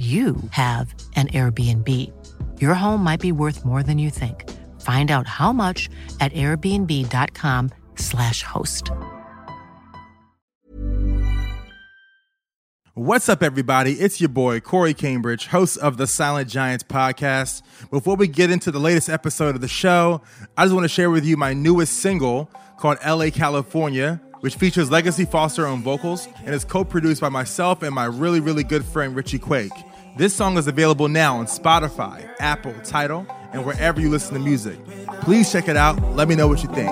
you have an Airbnb. Your home might be worth more than you think. Find out how much at airbnb.com/slash host. What's up, everybody? It's your boy, Corey Cambridge, host of the Silent Giants podcast. Before we get into the latest episode of the show, I just want to share with you my newest single called LA California, which features Legacy Foster on vocals and is co produced by myself and my really, really good friend, Richie Quake. This song is available now on Spotify, Apple, Tidal, and wherever you listen to music. Please check it out. Let me know what you think.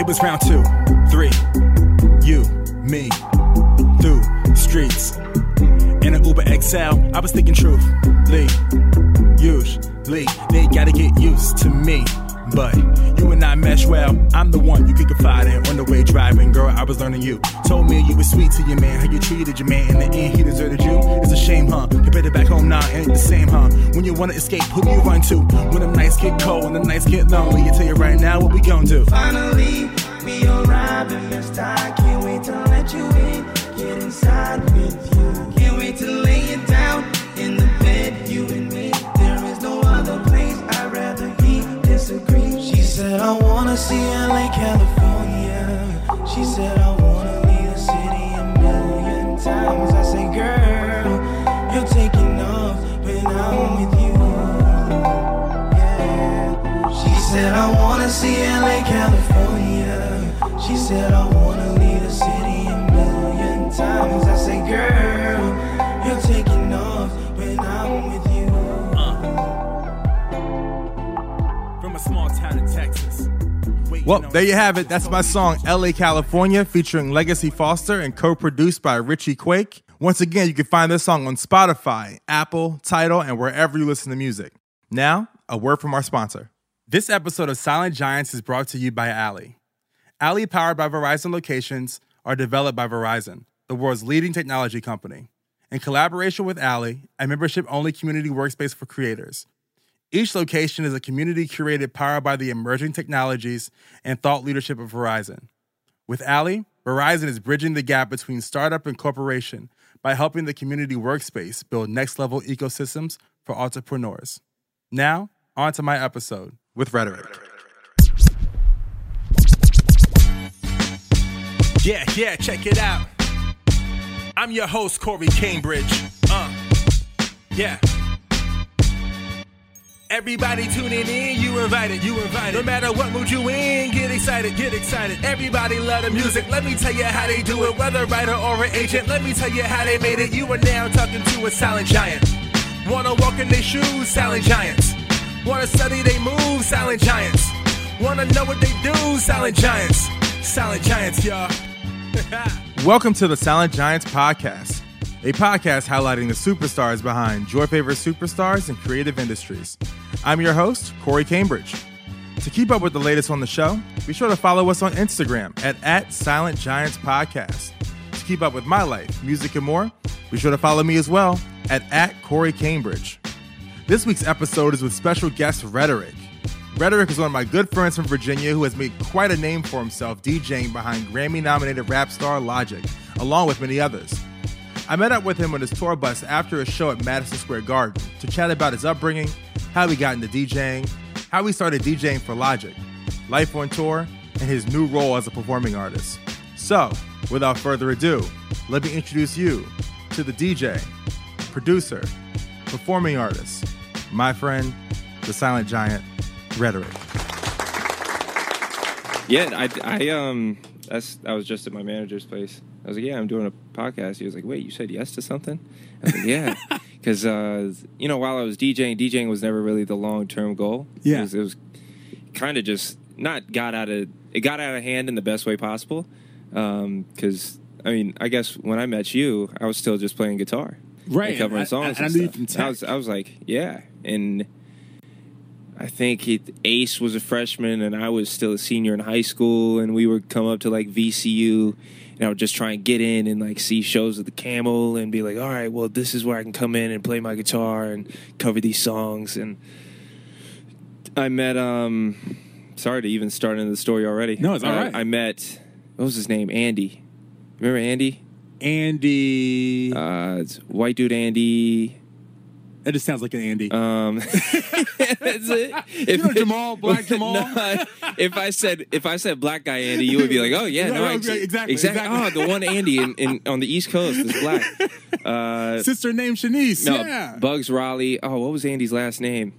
It was round two, three. You, me, through streets. In an Uber XL, I was thinking truthfully. Usually, they gotta get used to me. But you and I mesh well. I'm the one you could confide in on the way driving. Girl, I was learning you. Told me you were sweet to your man, how you treated your man. In the end, he deserted you. It's a shame, huh? Compared better back home now, ain't the same, huh? When you wanna escape, who do you run to? When the nights get cold, and the nights get lonely, I tell you right now what we gon' do. Finally, we arrived in Mr. I can't wait to let you in. Get inside with you. See LA, California. She said, I wanna leave the city a million times. I say, girl, you're taking off when I'm with you. Yeah. She said, I wanna see LA, California. She said, I wanna leave the city a million times. I say, girl, you're taking off when I'm with you. Uh. From a small town in Texas. Waiting Well, there you have it. That's my song, LA California, featuring Legacy Foster and co produced by Richie Quake. Once again, you can find this song on Spotify, Apple, Tidal, and wherever you listen to music. Now, a word from our sponsor. This episode of Silent Giants is brought to you by Alley. Alley, powered by Verizon locations, are developed by Verizon, the world's leading technology company. In collaboration with Alley, a membership only community workspace for creators. Each location is a community curated powered by the emerging technologies and thought leadership of Verizon. With Alley, Verizon is bridging the gap between startup and corporation by helping the community workspace build next level ecosystems for entrepreneurs. Now, on to my episode with Rhetoric. Yeah, yeah, check it out. I'm your host, Corey Cambridge. Uh, yeah. Everybody tuning in, you invited, you invited. No matter what mood you in, get excited, get excited. Everybody love the music. Let me tell you how they do it. Whether writer or an agent, let me tell you how they made it. You are now talking to a silent giant. Wanna walk in their shoes, silent giants. Wanna study they moves, silent giants. Wanna know what they do, silent giants. Silent giants, y'all. Welcome to the Silent Giants podcast, a podcast highlighting the superstars behind your superstars and creative industries. I'm your host, Corey Cambridge. To keep up with the latest on the show, be sure to follow us on Instagram at, at Silent Giants Podcast. To keep up with my life, music, and more, be sure to follow me as well at, at Corey Cambridge. This week's episode is with special guest Rhetoric. Rhetoric is one of my good friends from Virginia who has made quite a name for himself DJing behind Grammy nominated rap star Logic, along with many others. I met up with him on his tour bus after a show at Madison Square Garden to chat about his upbringing, how he got into DJing, how he started DJing for Logic, life on tour, and his new role as a performing artist. So, without further ado, let me introduce you to the DJ, producer, performing artist, my friend, the silent giant, Rhetoric. Yeah, I, I um, that's I was just at my manager's place. I was like, yeah, I'm doing a podcast. He was like, wait, you said yes to something? I was like, yeah, because uh, you know, while I was DJing, DJing was never really the long term goal. Yeah. it was, was kind of just not got out of it got out of hand in the best way possible. Because I mean, I guess when I met you, I was still just playing guitar. Right, and covering and I- songs. and I and knew you from I was, I was like, yeah, and I think it, Ace was a freshman, and I was still a senior in high school, and we would come up to like VCU. And I would just try and get in and like see shows of the Camel and be like, all right, well, this is where I can come in and play my guitar and cover these songs. And I met, um, sorry to even start into the story already. No, it's all Uh, right. I met, what was his name? Andy. Remember Andy? Andy. Uh, it's white dude Andy. That just sounds like an Andy. Um, that's it. If, know Jamal, Black Jamal? No, if I said if I said black guy Andy, you would be like, oh yeah, No, no, ex- exactly, exactly. exactly. Oh, the one Andy in, in on the East Coast is black. Uh, Sister named Shanice. no, yeah. Bugs Raleigh. Oh, what was Andy's last name?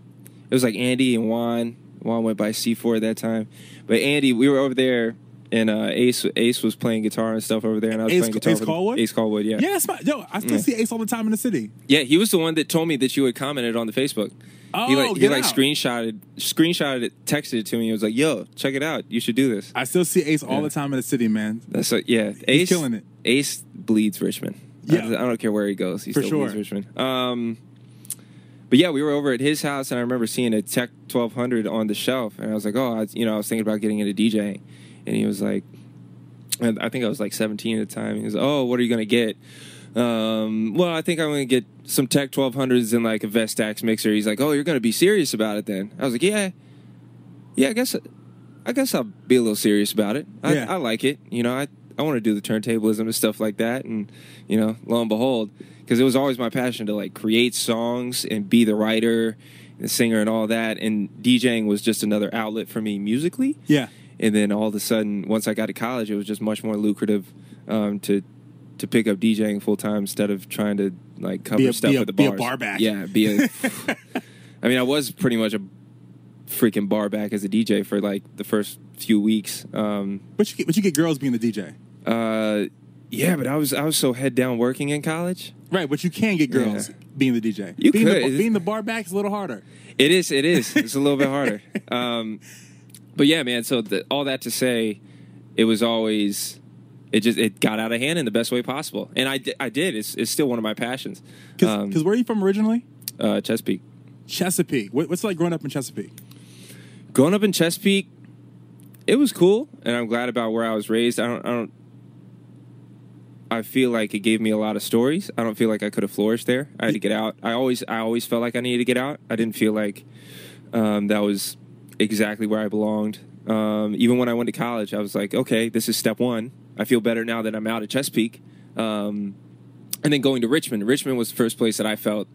It was like Andy and Juan. Juan went by C4 at that time, but Andy, we were over there. And uh, Ace Ace was playing guitar and stuff over there, and I was Ace- playing guitar. Ace. Callwood? Ace Callwood, yeah. yeah, that's my, yo, I still Yeah. see Ace all the time in the city. Yeah, he was the one that told me that you had commented on the Facebook. Oh, he like he get like out. screenshotted screenshotted it, texted it to me. He was like, "Yo, check it out. You should do this." I still see Ace all the time in the city, man. That's a, yeah. Ace killing it. Ace bleeds Richmond. Yeah. I, I don't care where he goes. He For still sure. bleeds Richmond. Um, but yeah, we were over at his house, and I remember seeing a Tech 1200 on the shelf, and I was like, "Oh, I, you know, I was thinking about getting into DJing," and he was like, I think I was like 17 at the time. He was, "Oh, what are you gonna get?" Um, well, I think I'm gonna get some Tech 1200s and like a Vestax mixer. He's like, "Oh, you're gonna be serious about it then?" I was like, "Yeah, yeah, I guess, I guess I'll be a little serious about it. I, Yeah. I like it. You know, I I want to do the turntablism and stuff like that, and you know, lo and behold, because it was always my passion to like create songs and be the writer, the singer, and all that. And DJing was just another outlet for me musically. Yeah. And then all of a sudden, once I got to college, it was just much more lucrative um, to to pick up DJing full time instead of trying to like cover a- stuff a- with the be a bar back. Yeah, be a. I mean, I was pretty much a freaking bar back as a DJ for like the first few weeks. Um, But you get, but you get girls being the DJ. uh, yeah, but I was I was so head down working in college. Right, but you can get girls Yeah. being the DJ. You being could. The, being the bar back is a little harder. It is. It is. It's a little bit harder. Um, but yeah, man. So the, all that to say, it was always. It just it got out of hand in the best way possible, and I, I did. It's, it's still one of my passions. Because Um, where are you from originally? uh, Chesapeake. Chesapeake. What, what's it like growing up in Chesapeake? Growing up in Chesapeake, it was cool, and I'm glad about where I was raised. I don't. I don't. I feel like it gave me a lot of stories. I don't feel like I could have flourished there. I had to get out. I always, I always felt like I needed to get out. I didn't feel like um, that was exactly where I belonged. Um, even when I went to college, I was like, okay, this is step one. I feel better now that I'm out at Chesapeake. Um, and then going to Richmond. Richmond was the first place that I felt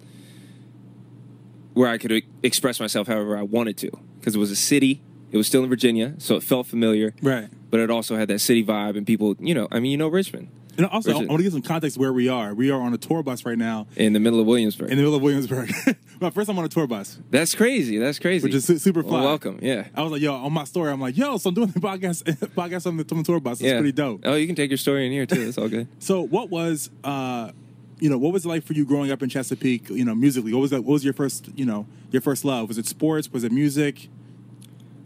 where I could e- express myself however I wanted to because it was a city. It was still in Virginia, so it felt familiar. Right. But it also had that city vibe, and people, you know, I mean, you know, Richmond And also, I want to give some context where we are. We are on a tour bus right now in the middle of Williamsburg. in the middle of Williamsburg. My first time on a tour bus, That's crazy. That's crazy. which is su- super Well, fun. welcome. Yeah. I was like, yo, on my story, I'm like, yo, so I'm doing the podcast podcast on the, on the tour bus. It's yeah. pretty dope. Oh, you can take your story in here too. That's all good. So, what was, uh, you know, what was it like for you growing up in Chesapeake? You know, musically, what was that? What was your first, you know, your first love? Was it sports? Was it music?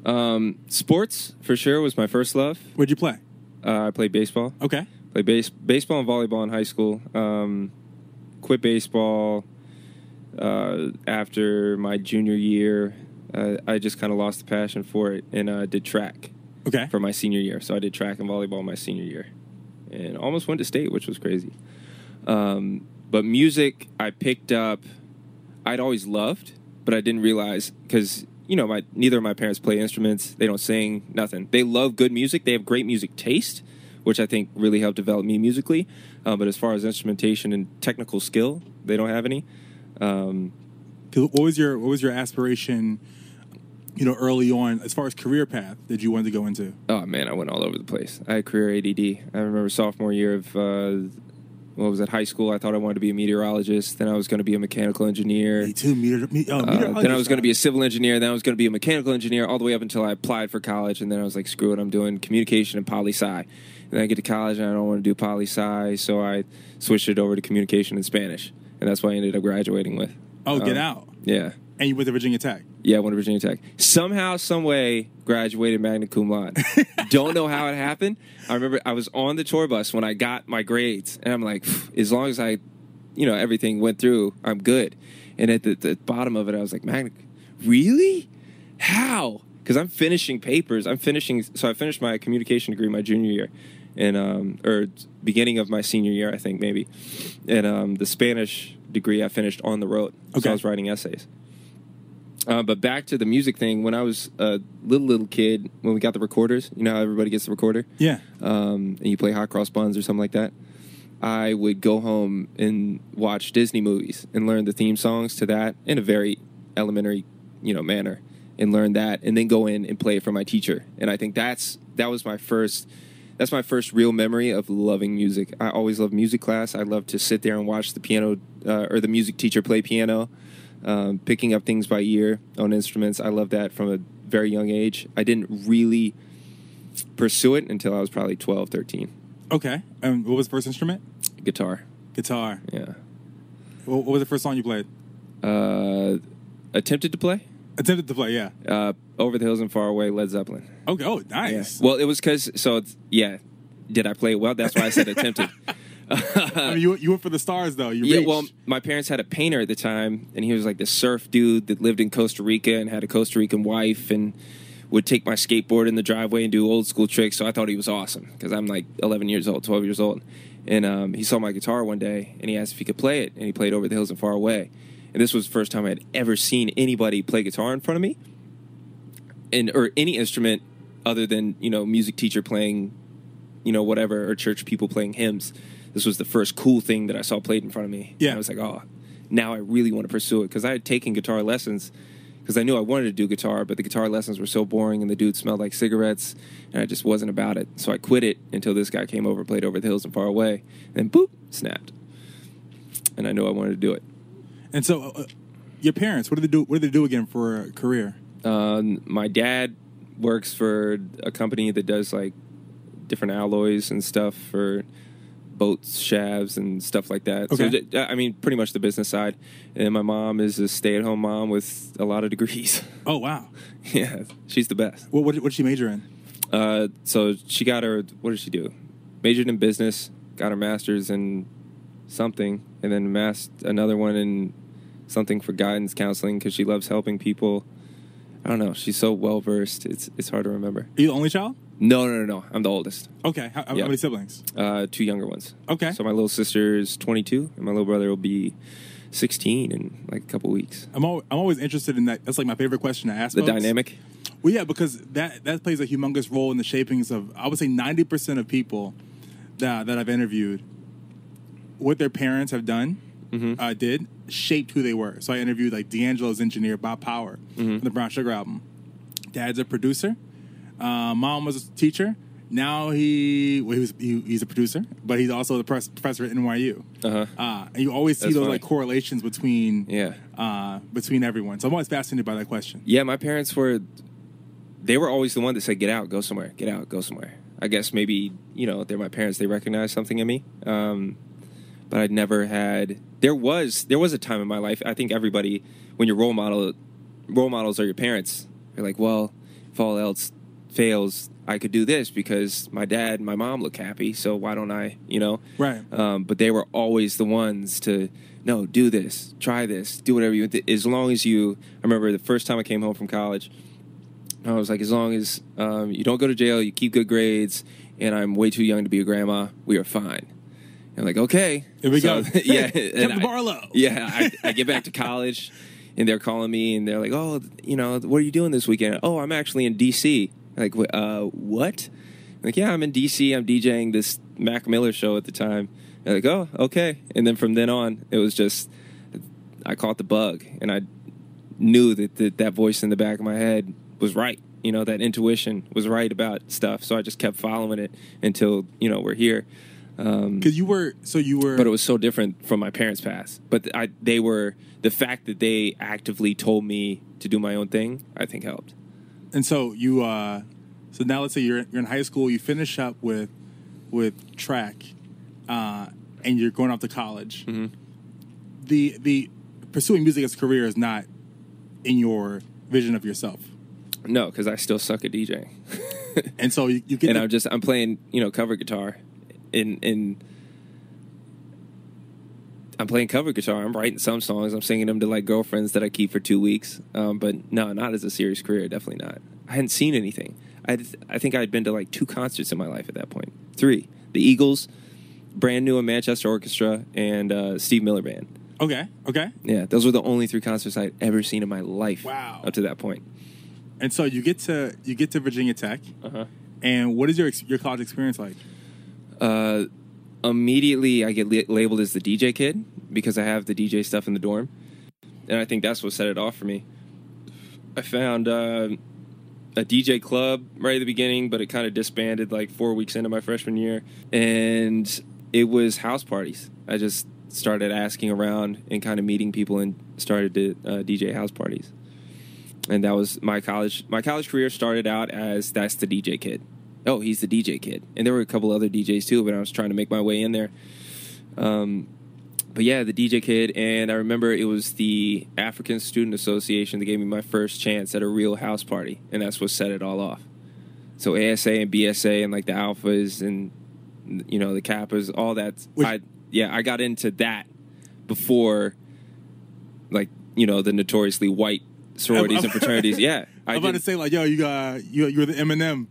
Um, sports for sure was my first love. Where'd you play? Uh, I played baseball. Okay, Played base, baseball and volleyball in high school. Um, quit baseball uh, after my junior year. Uh, I just kind of lost the passion for it and uh, did track okay. for my senior year. So I did track and volleyball my senior year, and almost went to state, which was crazy. Um, but music, I picked up. I'd always loved, but I didn't realize because you know my neither of my parents play instruments. They don't sing, nothing. They love good music. They have great music taste, which I think really helped develop me musically. Uh, but as far as instrumentation and technical skill, they don't have any. Um, What was your What was your aspiration? You know, early on, as far as career path that you wanted to go into. Oh man, I went all over the place. I had career ADD. I remember sophomore year of uh, what was it? High school. I thought I wanted to be a meteorologist. Then I was going to be a mechanical engineer. Me too. Meter, me, oh, Uh, then I was going to be a civil engineer. Then I was going to be a mechanical engineer. All the way up until I applied for college, and then I was like, "Screw it! I'm doing communication and poli sci." And then I get to college, and I don't want to do poli sci, so I switched it over to communication and Spanish, and that's what I ended up graduating with. Oh, get Um, out! Yeah, And you went to Virginia Tech. yeah, I went to Virginia Tech. Somehow, some way, graduated magna cum laude. Don't know how it happened. I remember I was on the tour bus when I got my grades, and I'm like, as long as I you know everything went through, I'm good. And at the, the bottom of it, I was like, magna, really? How? Because I'm finishing papers. I'm finishing. So I finished my communication degree my junior year, and um, or beginning of my senior year, I think maybe. And um, the Spanish degree I finished on the road. So Okay. I was writing essays. Uh, but back to the music thing. When I was a little little kid, when we got the recorders, you know how everybody gets the recorder Yeah. um, and you play hot cross buns or something like that, I would go home and watch Disney movies and learn the theme songs to that in a very elementary, you know, manner, and learn that, and then go in and play it for my teacher. And I think that's that was my first. That's my first real memory of loving music. I always loved music class. I loved to sit there and watch the piano uh, or the music teacher play piano, um, picking up things by ear on instruments. I loved that from a very young age. I didn't really pursue it until I was probably 12, 13. Okay. And what was the first instrument? Guitar. Guitar. Yeah. What, what was the first song you played? Uh, attempted to play Attempted to play. Yeah. uh, Over the Hills and Far Away, Led Zeppelin. Okay. Oh, Yeah. nice. Well, it was because, so it's, yeah. Did I play it well? That's why I said attempted. I mean, you you went for the stars though. You Yeah, reached. well, my parents had a painter at the time, and he was like the surf dude that lived in Costa Rica and had a Costa Rican wife, and would take my skateboard in the driveway and do old school tricks. So I thought he was awesome because I'm like 11 years old, 12 years old, and um, he saw my guitar one day and he asked if he could play it, and he played "Over the Hills and Far Away," and this was the first time I had ever seen anybody play guitar in front of me, and or any instrument other than you know music teacher playing you know, whatever, or church people playing hymns. This was the first cool thing that I saw played in front of me. Yeah. And I was like, oh, now I really want to pursue it because I had taken guitar lessons because I knew I wanted to do guitar, but the guitar lessons were so boring and the dude smelled like cigarettes, and I just wasn't about it. So I quit it until this guy came over, played over the hills and far away, and then boop, snapped. And I knew I wanted to do it. And so, uh, your parents, what do they do? What do they do again for a career? Um, my dad works for a company that does like different alloys and stuff for boats, shafts, and stuff like that. Okay. th- I mean, pretty much the business side. And my mom is a stay-at-home mom with a lot of degrees. Oh wow. yeah, she's the best. What what did, what did she major in? Uh, so she got her. What did she do? Majored in business, got her master's in something, and then mass another one in something for guidance counseling because she loves helping people. I don't know. She's so well versed. It's it's hard to remember. Are you the only child? No, no, no, no. I'm the oldest. Okay. How, how Yeah. many siblings? Uh, two younger ones. Okay. So my little sister is 22, and my little brother will be 16 in like a couple weeks. I'm al- I'm always interested in that. That's like my favorite question to ask. The folks. dynamic. Well, yeah, because that that plays a humongous role in the shapings of I would say ninety percent of people that that I've interviewed, what their parents have done, Mm-hmm. uh, did shaped who they were. So I interviewed like D'Angelo's engineer Bob Power Mm-hmm. from the Brown Sugar album. Dad's a producer. Uh, mom was a teacher. Now he, well, he was he, he's a producer, but he's also the professor at NYU. Uh-huh. Uh, and you always see That's those funny. like correlations between Yeah. uh, between everyone. So I'm always fascinated by that question. Yeah, my parents were. They were always the one that said, "Get out, go somewhere. Get out, go somewhere." I guess maybe you know they're my parents. They recognize something in me, um, but I'd never had. There was there was a time in my life. I think everybody, when your role model, role models are your parents. You're like, well, if all else fails, I could do this because my dad, and my mom look happy. So why don't I? You know, Right. um, but they were always the ones to no do this try this do whatever you as long as you i remember the first time i came home from college i was like as long as um, you don't go to jail you keep good grades and i'm way too young to be a grandma we are fine i'm like okay Here we So, go. yeah and the I- yeah I, I get back to college and they're calling me and they're like oh you know what are you doing this weekend oh i'm actually in dc like uh, what like, yeah, I'm in DC. I'm DJing this Mac Miller show at the time. They're like, oh, okay. And then from then on, it was just, I caught the bug and I knew that that, that voice in the back of my head was right. You know, that intuition was right about stuff. So I just kept following it until, you know, we're here. Um, Because you were so you were but it was so different from my parents' past. But I, they were, the fact that they actively told me to do my own thing, I think helped. and so you uh so now let's say you're you're in high school you finish up with with track uh and you're going off to college Mm-hmm. the the pursuing music as a career is not in your vision of yourself No, because I still suck at DJing. and so you, you get and the- I'm just I'm playing you know cover guitar, and and I'm playing cover guitar. I'm writing some songs. I'm singing them to like girlfriends that I keep for two weeks. Um, but no, not as a serious career. Definitely not. I hadn't seen anything. I I think I'd been to like two concerts in my life at that point. Three. The Eagles, brand new in Manchester Orchestra, and uh, Steve Miller Band. Okay, okay. Yeah, those were the only three concerts I'd ever seen in my life. Wow. Up to that point. And so you get to you get to Virginia Tech, Uh-huh. and what is your your college experience like? Uh, immediately, I get la- labeled as the DJ kid because I have the DJ stuff in the dorm, and I think that's what set it off for me. I found uh, a DJ club right at the beginning, but it kind of disbanded like four weeks into my freshman year, and it was house parties. I just started asking around and kind of meeting people and started to uh, DJ house parties. And that was my college. My college career started out as that's the DJ kid. Oh, he's the DJ kid. And there were a couple other DJs too, but I was trying to make my way in there. Um, but yeah, the DJ kid, and I remember it was the African Student Association that gave me my first chance at a real house party, and that's what set it all off. So ASA and BSA and like the alphas and you know the kappas, all that. Which- I yeah, I got into that before, like you know the notoriously white sororities and fraternities. Yeah, I I'm about to say like, yo, you got you you're the Eminem.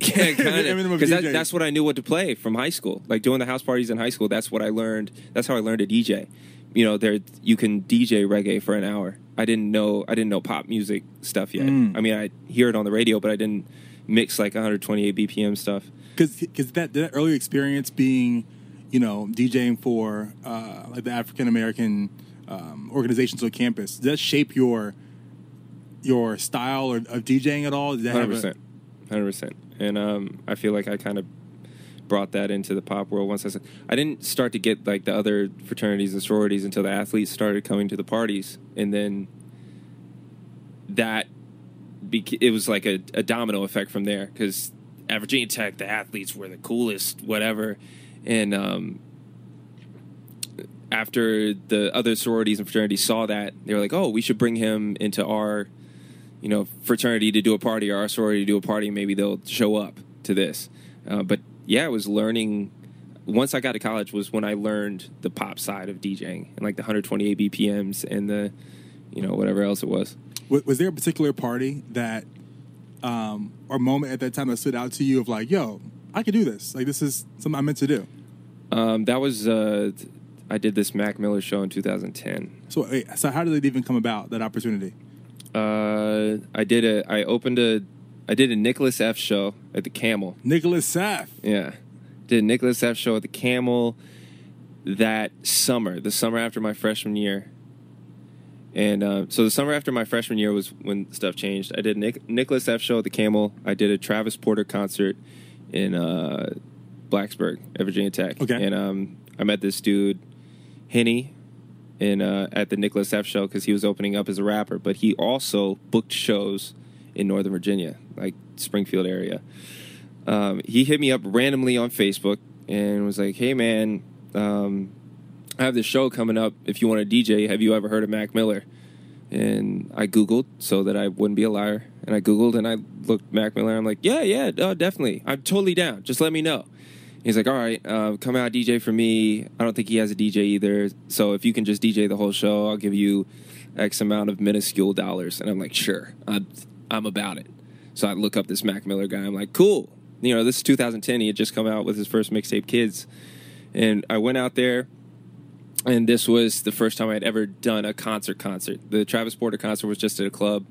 yeah, kind of. Because that, that's what I knew what to play from high school. Like doing the house parties in high school. That's what I learned. That's how I learned to DJ. You know, there you can DJ reggae for an hour. I didn't know. I didn't know pop music stuff yet. Mm. I mean, I hear it on the radio, but I didn't mix like 128 BPM stuff. because that that early experience being, you know, DJing for uh, like the African American um, organizations on campus does that shape your your style or, of DJing at all? Did that have Hundred percent. And um, I feel like I kind of brought that into the pop world once I said I didn't start to get like the other fraternities and sororities until the athletes started coming to the parties, and then that bec- it was like a, a domino effect from there because at Virginia Tech the athletes were the coolest, whatever, and um, after the other sororities and fraternities saw that, they were like, "Oh, we should bring him into our, you know, fraternity to do a party or our sorority to do a party. Maybe they'll show up to this." Uh, but yeah, I was learning. Once I got to college, was when I learned the pop side of DJing and like the 128 BPMs and the, you know, whatever else it was. Was, there a particular party that um, or moment at that time that stood out to you of like, yo, I could do this. Like this is something I'm meant to do. Um, that was uh, I did this Mac Miller show in 2010. So wait, so how did it even come about that opportunity? Uh, I did a I opened a I did a Nickelus F show at the Camel. Nickelus F. Yeah. Did a Nickelus F show at the Camel that summer, the summer after my freshman year. And uh, so the summer after my freshman year was when stuff changed. I did Nick, Nickelus F show at the Camel. I did a Travis Porter concert in uh, Blacksburg at Virginia Tech. Okay. And um, I met this dude, Henny, in uh, at the Nickelus F show because he was opening up as a rapper, but he also booked shows in Northern Virginia, like Springfield area um, he hit me up randomly on Facebook and was like, "Hey man, um, I have this show coming up. If you want to DJ, have you ever heard of Mac Miller?" And I googled so that I wouldn't be a liar, and I googled and I looked Mac Miller. I'm like, "Yeah, yeah, uh, definitely. I'm totally down. Just let me know." He's like, "All right, uh, come out DJ for me. I don't think he has a DJ either. So if you can just DJ the whole show, I'll give you X amount of minuscule dollars." And I'm like, "Sure, I'm, I'm about it." So I look up this Mac Miller guy. I'm like, cool. You know, this is 2010. He had just come out with his first mixtape, Kids. And I went out there, and this was the first time I had ever done a concert concert. The Travis Porter concert was just at a club.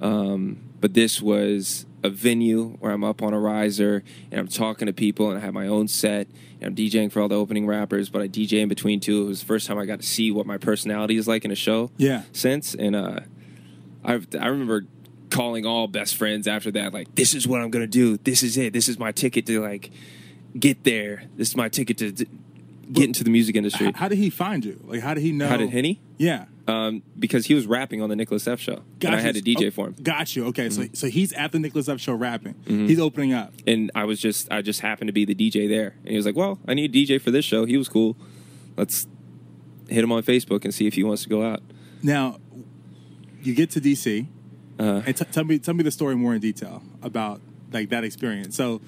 Um, but this was a venue where I'm up on a riser and I'm talking to people and I have my own set and I'm DJing for all the opening rappers, but I DJ in between too. It was the first time I got to see what my personality is like in a show Yeah. since. And uh, I I remember calling all best friends after that, like, this is what I'm gonna do. This is it. This is my ticket to like get there. This is my ticket to d- get into the music industry. How did he find you? Like how did he know? How did Henny? Yeah. Um, because he was rapping on the Nickelus F show, and I had to DJ Oh, for him. Got you. Okay, Mm-hmm. so so he's at the Nickelus F show rapping. He's opening up. and I was just I just happened to be the DJ there, and he was like, "Well, I need a DJ for this show." He was cool. Let's hit him on Facebook and see if he wants to go out. Now, you get to DC, Uh, and t- tell me tell me the story more in detail about like that experience. So,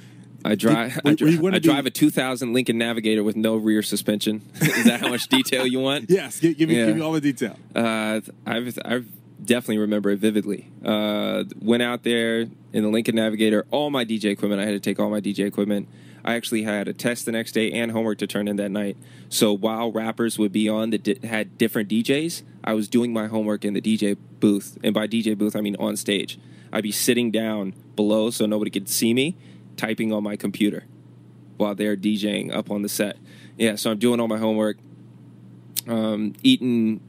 I drive. I, were you dri- I be- drive a 2000 Lincoln Navigator with no rear suspension. Is that how much detail you want? Yes, give, give me Yeah. give me all the detail. Uh, I've I've definitely remember it vividly. Uh, went out there in the Lincoln Navigator, all my DJ equipment. I had to take all my DJ equipment. I actually had a test the next day and homework to turn in that night. So while rappers would be on that di- had different DJs, I was doing my homework in the DJ booth, and by DJ booth I mean on stage. I'd be sitting down below so nobody could see me, typing on my computer while they're DJing up on the set. Yeah, so I'm doing all my homework, um, eating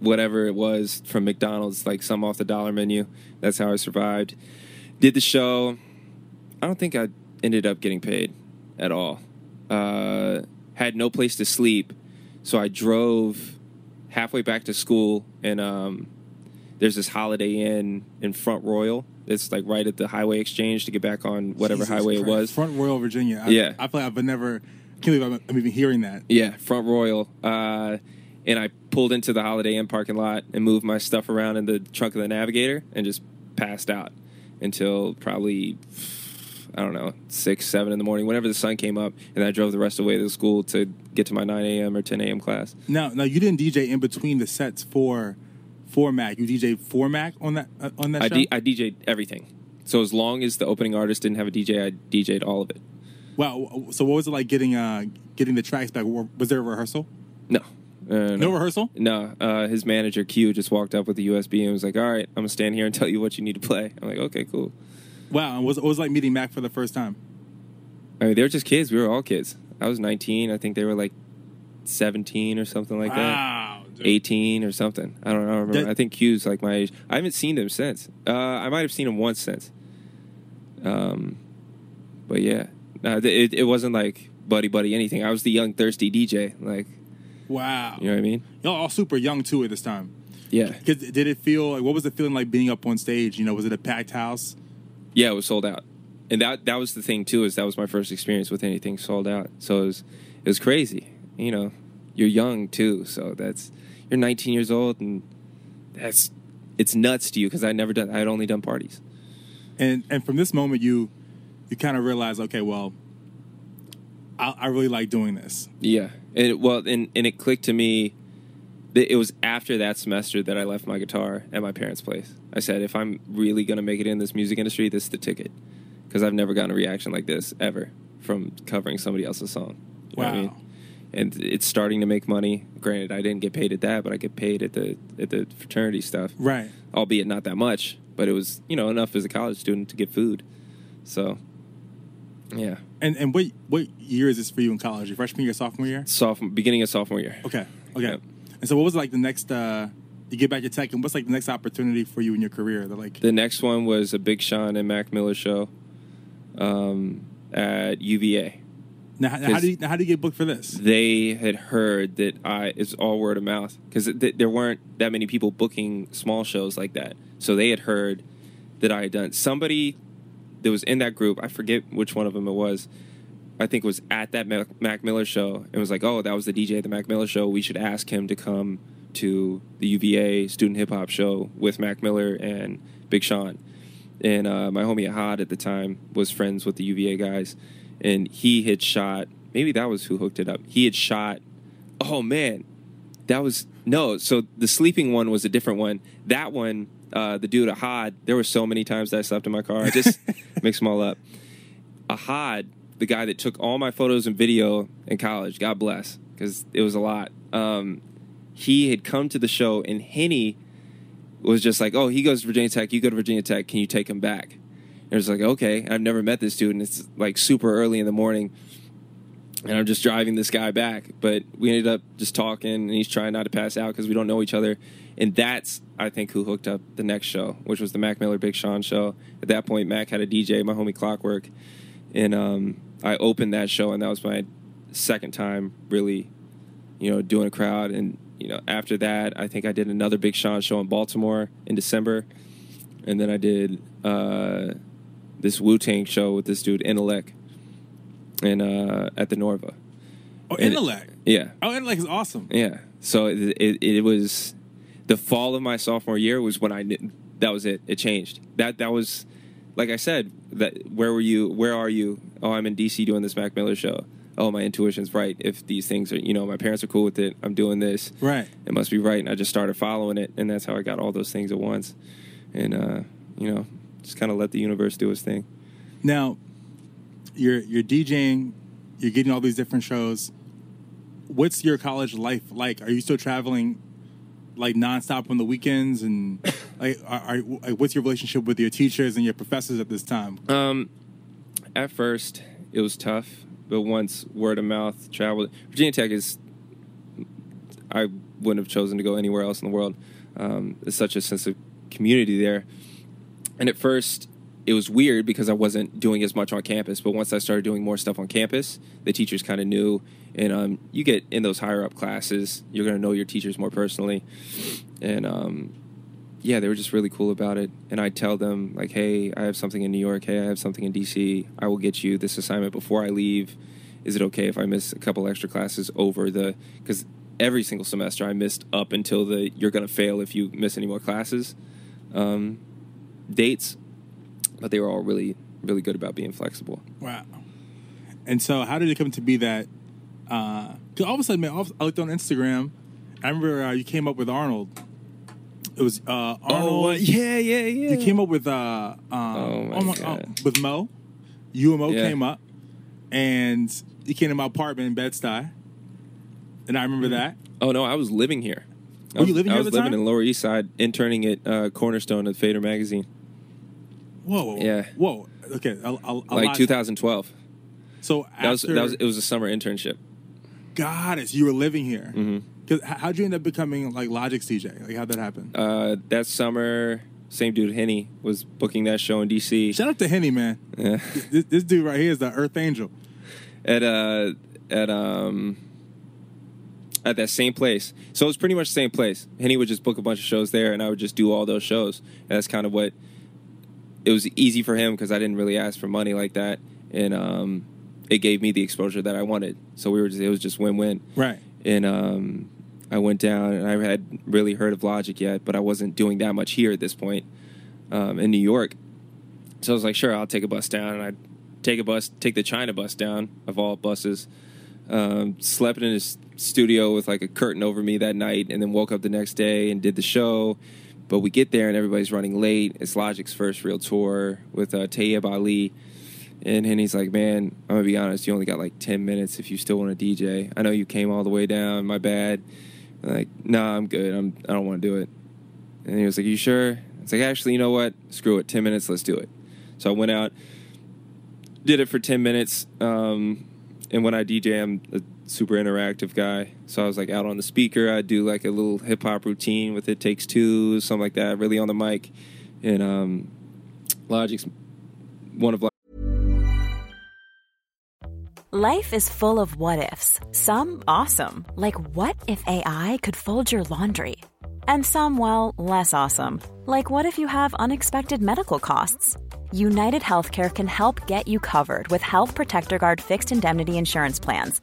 whatever it was from McDonald's, like some off the dollar menu. That's how I survived. Did the show. I don't think I ended up getting paid at all. Uh, had no place to sleep, so I drove halfway back to school, and um, there's this Holiday Inn in Front Royal. It's like right at the Highway Exchange to get back on whatever Jesus highway it was. Front Royal, Virginia. I, Yeah. I feel like I've never. I can't believe I'm, I'm even hearing that. Yeah, Front Royal. Uh, and I pulled into the Holiday Inn parking lot and moved my stuff around in the trunk of the Navigator and just passed out until probably I don't know six, seven in the morning. Whenever the sun came up, and I drove the rest of the way to the school to get to my nine a.m. or ten a.m. class. Now, now you didn't DJ in between the sets for for Mac. You DJ for Mac on that uh, on that I, show. D- I DJ'd everything. So as long as the opening artist didn't have a DJ, I DJ'd all of it. wow. So what was it like getting uh getting the tracks back? Was there a rehearsal? No. Uh, No rehearsal. No, uh, his manager Q just walked up with the USB and was like, "All right, I'm gonna stand here and tell you what you need to play." I'm like, "Okay, cool." Wow. And was it was like meeting Mac for the first time? I mean, they were just kids. We were all kids. I was 19. I think they were like 17 or something like that. Dude. 18 or something. I don't know. I remember. That- I think Q's like my age. I haven't seen them since. Uh, I might have seen him once since. Um, but yeah, no, it, it wasn't like buddy buddy anything. I was the young thirsty DJ. Like, Wow. you know what I mean? Y'all all super young too at this time. Yeah. Cause did it feel like what was it feeling like being up on stage? You know, was it a packed house? Yeah, it was sold out, and that that was the thing too. Is that was my first experience with anything sold out. So it was it was crazy. You know, you're young too, so that's you're 19 years old, and that's it's nuts to you because I never done. I had only done parties. And and from this moment, you you kind of realize, okay, well, I, I really like doing this. Yeah, and it, well, and and it clicked to me. that It was after that semester that I left my guitar at my parents' place. I said, if I'm really gonna make it in this music industry, this is the ticket, because I've never gotten a reaction like this ever from covering somebody else's song. You know what I Wow. mean? And it's starting to make money. Granted, I didn't get paid at that, but I get paid at the at the fraternity stuff, Right. albeit not that much. But it was you know enough as a college student to get food. So, yeah, And and what what year is this for you in college? Your freshman year, sophomore year? sophomore beginning of sophomore year. Okay. Okay. Yep. And so, what was like the next? uh You get back to tech, and what's like the next opportunity for you in your career? That like The next one was a Big Sean and Mac Miller show um, at UVA. Now, how, do you how do you get booked for this? They had heard that I it's all word of mouth because th- there weren't that many people booking small shows like that. So they had heard that I had done somebody that was in that group. I forget which one of them it was. I think was at that Mac, Mac Miller show and was like, "Oh, that was the DJ at the Mac Miller show. We should ask him to come to the UVA student hip hop show with Mac Miller and Big Sean." And uh, my homie Ahad at the time was friends with the UVA guys, and he had shot. Maybe that was who hooked it up. He had shot. Oh man, that was no. So the sleeping one was a different one. That one, uh, the dude Ahad. There were so many times that I slept in my car. I just mix them all up. Ahad, the guy that took all my photos and video in college, God bless, because it was a lot. Um, he had come to the show, and Henny was just like, "Oh, he goes to Virginia Tech. You go to Virginia Tech. Can you take him back?" And it was like, "Okay." I've never met this dude, and it's like super early in the morning, and I'm just driving this guy back. But we ended up just talking, and he's trying not to pass out because we don't know each other. And that's, I think, who hooked up the next show, which was the Mac Miller Big Sean show. At that point, Mac had a DJ, my homie Clockwork, and um, I opened that show, and that was my second time really, you know, doing a crowd. And you know, after that, I think I did another Big Sean show in Baltimore in December, and then I did uh, this Wu Tang show with this dude Intellect, and uh, at the Norva. Oh, And- intellect. Yeah, Oh, intellect is awesome. yeah. So it, it, it was the fall of my sophomore year was when I knew that was it. It changed. That that was like I said, that where were you? Where are you? Oh, I'm in DC doing this Mac Miller show. Oh, my intuition's right. If these things are, you know, my parents are cool with it. I'm doing this. Right. It must be right. And I just started following it, and that's how I got all those things at once. And uh, you know, just kind of let the universe do its thing. Now, you're you're DJing, you're getting all these different shows. What's your college life like? Are you still traveling like nonstop on the weekends? And like, are, are, like, what's your relationship with your teachers and your professors at this time? Um, at first, it was tough, but once word of mouth traveled, Virginia Tech is. I wouldn't have chosen to go anywhere else in the world. Um, there's such a sense of community there, and at first, it was weird because I wasn't doing as much on campus. But once I started doing more stuff on campus, the teachers kind of knew. And um, you get in those higher up classes, you're going to know your teachers more personally. And um, yeah, they were just really cool about it. And I'd tell them, like, hey, I have something in New York. Hey, I have something in DC. I will get you this assignment before I leave. Is it okay if I miss a couple extra classes over the. Because every single semester I missed up until the you're going to fail if you miss any more classes um, dates. But they were all really, really good about being flexible. Wow. And so, how did it come to be that? Because all of a sudden, man, I looked on Instagram. I remember uh, you came up with Arnold. It was uh, Arnold. Oh, yeah, yeah, yeah. You came up with uh, um, Oh, my God. with Mo. You and Mo Yeah. came up, and you came to my apartment in Bed Stuy, and I remember that. Oh no, I was living here. I Were you was- living I here was at the living time? in Lower East Side, interning at uh, Cornerstone at Fader Magazine, Whoa, Yeah. whoa. Okay, a, a, a like 2012. So That was that was it was a summer internship. got it. You were living here. Mm-hmm. How'd you end up becoming like Logic's DJ? Like how'd that happen? Uh, that summer, same dude Henny was booking that show in DC. Shout out to Henny, man. Yeah. This, this dude right here is the Earth Angel. at uh at um at that same place. So it was pretty much the same place. Henny would just book a bunch of shows there, and I would just do all those shows. And that's kind of what it was easy for him because I didn't really ask for money like that, and um, it gave me the exposure that I wanted. So we were just, it was just win win. Right. And um, I went down, and I had really heard of Logic yet, but I wasn't doing that much here at this point um, in New York. So I was like, sure, I'll take a bus down, and I'd take a bus, take the China bus down of all buses. Um, slept in his studio with like a curtain over me that night, and then woke up the next day and did the show. But we get there and everybody's running late. It's Logic's first real tour with uh, Tayyib Ali. And Henny's like, man, I'm gonna be honest, you only got like 10 minutes if you still want to DJ. I know you came all the way down, my bad. I'm like, nah, I'm good. I'm, I don't want to do it. And he was like, you sure? It's like, actually, you know what? Screw it. 10 minutes, let's do it. So I went out, did it for 10 minutes. Um, and when I DJ, I'm a super interactive guy. So I was like out on the speaker. I'd do like a little hip hop routine with It Takes Two, something like that, really on the mic. And um, Logic's one of Life is full of what ifs. Some awesome, like what if AI could fold your laundry? And some, well, less awesome, like what if you have unexpected medical costs? United Healthcare can help get you covered with Health Protector Guard fixed indemnity insurance plans.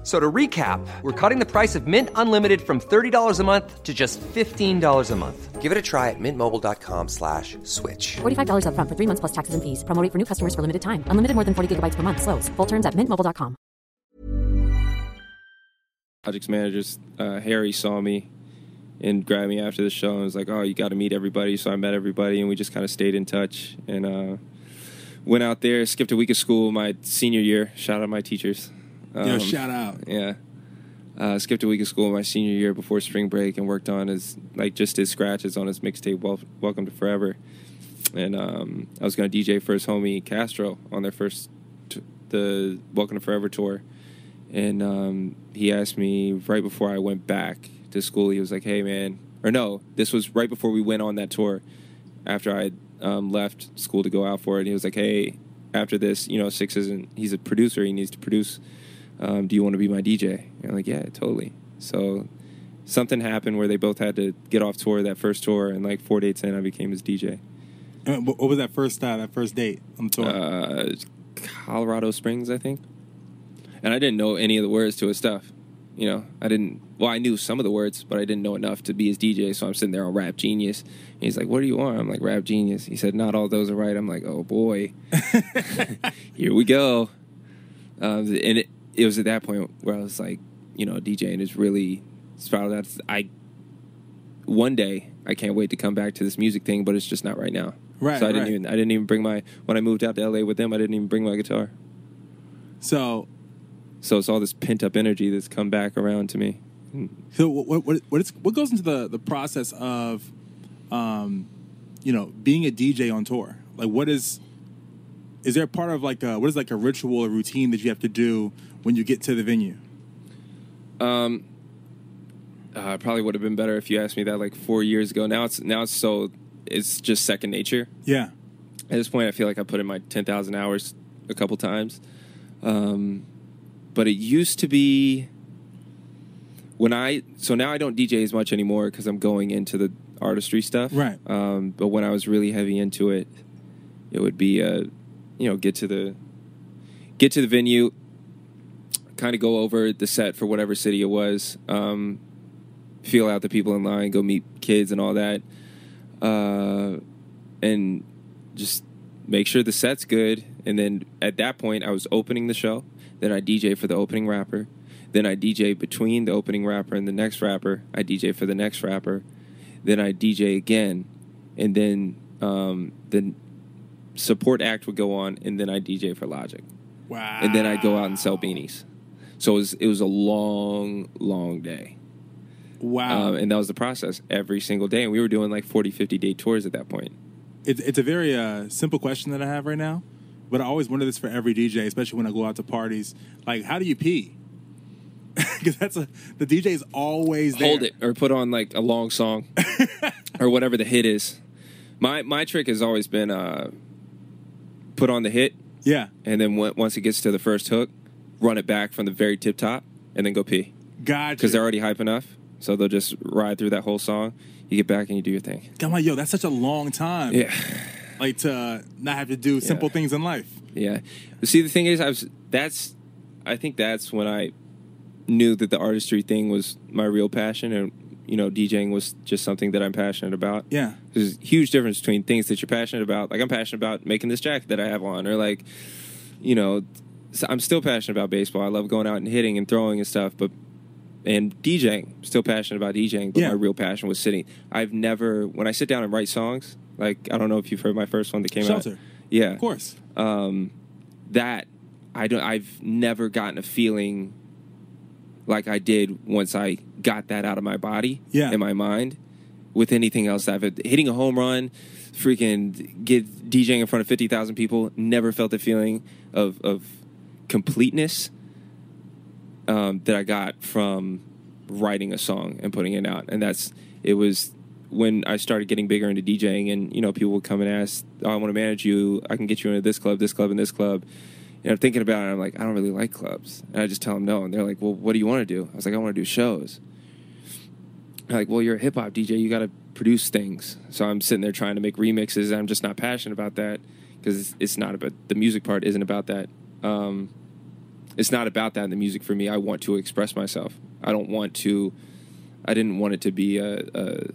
F- So to recap, we're cutting the price of Mint Unlimited from $30 a month to just $15 a month. Give it a try at mintmobile.com slash switch. $45 upfront for three months plus taxes and fees. Promo rate for new customers for limited time. Unlimited more than 40 gigabytes per month. Slows. Full terms at mintmobile.com. Logic's managers, uh, Harry saw me and grabbed me after the show and was like, "Oh, you got to meet everybody." So I met everybody, and we just kind of stayed in touch and uh, went out there. Skipped a week of school my senior year. Shout out to my teachers. Yo, Um, shout out. Yeah. Uh, skipped a week of school my senior year before spring break and worked on his like just his scratches on his mixtape Wel- Welcome to Forever, and um, I was gonna DJ for his homie Castro on their first t- the Welcome to Forever tour, and um, he asked me right before I went back to school. He was like, "Hey man," or no, this was right before we went on that tour. After I um, left school to go out for it. And he was like, "Hey, after this, you know, Six isn't. He's a producer. He needs to produce. Um, do you want to be my DJ?" And I'm like, "Yeah, totally." So something happened where they both had to get off tour that first tour, and like four dates in, I became his DJ. Uh, What what was that first uh, that first date on the tour? Uh, Colorado Springs, I think. And I didn't know any of the words to his stuff. You know, I didn't. Well, I knew some of the words, but I didn't know enough to be his DJ. So I'm sitting there on Rap Genius. And he's like, "What do you want?" I'm like, "Rap Genius." He said, "Not all those are right." I'm like, "Oh boy, here we go." Um, and it, it was at that point where I was like, you know, DJing is really spiraled out. I one day I can't wait to come back to this music thing, but it's just not right now. Right, So I didn't right. even I didn't even bring my when I moved out to LA with them. I didn't even bring my guitar. so So it's all this pent up energy that's come back around to me. So what what what, is, what goes into the the process of, um, you know, being a DJ on tour? Like, what is is there a part of like a, what is like a ritual or routine that you have to do when you get to the venue? Um, uh, probably would have been better if you asked me that like four years ago. Now it's now it's so it's just second nature. Yeah, At this point, I feel like I put in my ten thousand hours a couple times. Um, but it used to be when I so now I don't DJ as much anymore because I'm going into the artistry stuff. Right. Um, but when I was really heavy into it, it would be uh, you know, get to the get to the venue, kind of go over the set for whatever city it was, um, feel out the people in line, go meet kids and all that, uh, and just make sure the set's good. And then at that point, I was opening the show. Then I DJ for the opening rapper. Then I DJ between the opening rapper and the next rapper. I DJ for the next rapper. Then I DJ again, and then um, the support act would go on, and then I DJ for Logic wow. and then I'd go out and sell beanies. So it was it was a long, long day. wow. Um, and that was the process every single day. And we were doing like 40, 50 day tours at that point. it's it's a very uh, simple question that I have right now, but I always wonder this for every DJ, especially when I go out to parties. Like, how do you pee? Because that's a the DJ is always there. Hold it or put on like a long song or whatever the hit is. My my trick has always been uh, put on the hit Yeah, and then when, once it gets to the first hook, run it back from the very tip top and then go pee gotcha. because they're already hype enough. So they'll just ride through that whole song. You get back and you do your thing. I'm like, yo, that's such a long time. Yeah. like to not have to do simple Yeah. things in life. Yeah. See, the thing is, I was that's, I think that's when I knew that the artistry thing was my real passion, and you know, DJing was just something that I'm passionate about. Yeah. There's a huge difference between things that you're passionate about. Like I'm passionate about making this jacket that I have on, or like, you know, so I'm still passionate about baseball. I love going out and hitting and throwing and stuff, but. And DJing, still passionate about DJing, but Yeah. my real passion was sitting. I've never, when I sit down and write songs, like I don't know if you've heard my first one that came Shelter. out. Yeah, Of course. um, that I don't. I've never gotten a feeling like I did once I got that out of my body, Yeah. in my mind, with anything else. I've hitting a home run, freaking get DJing in front of fifty thousand people. Never felt the feeling of of completeness um, that I got from writing a song and putting it out, and that's it was when I started getting bigger into DJing, and you know, people would come and ask, "Oh, I want to manage you. I can get you into this club, this club, and this club." And I'm thinking about it. I'm like, I don't really like clubs, and I just tell them no, and they're like, "Well, what do you want to do?" I was like, "I want to do shows." Like, well, you're a hip hop DJ. You got to produce things. So I'm sitting there trying to make remixes. And I'm just not passionate about that because it's not about the music part. Isn't about that. Um, it's not about that in the music for me. I want to express myself. I don't want to. I didn't want it to be a a,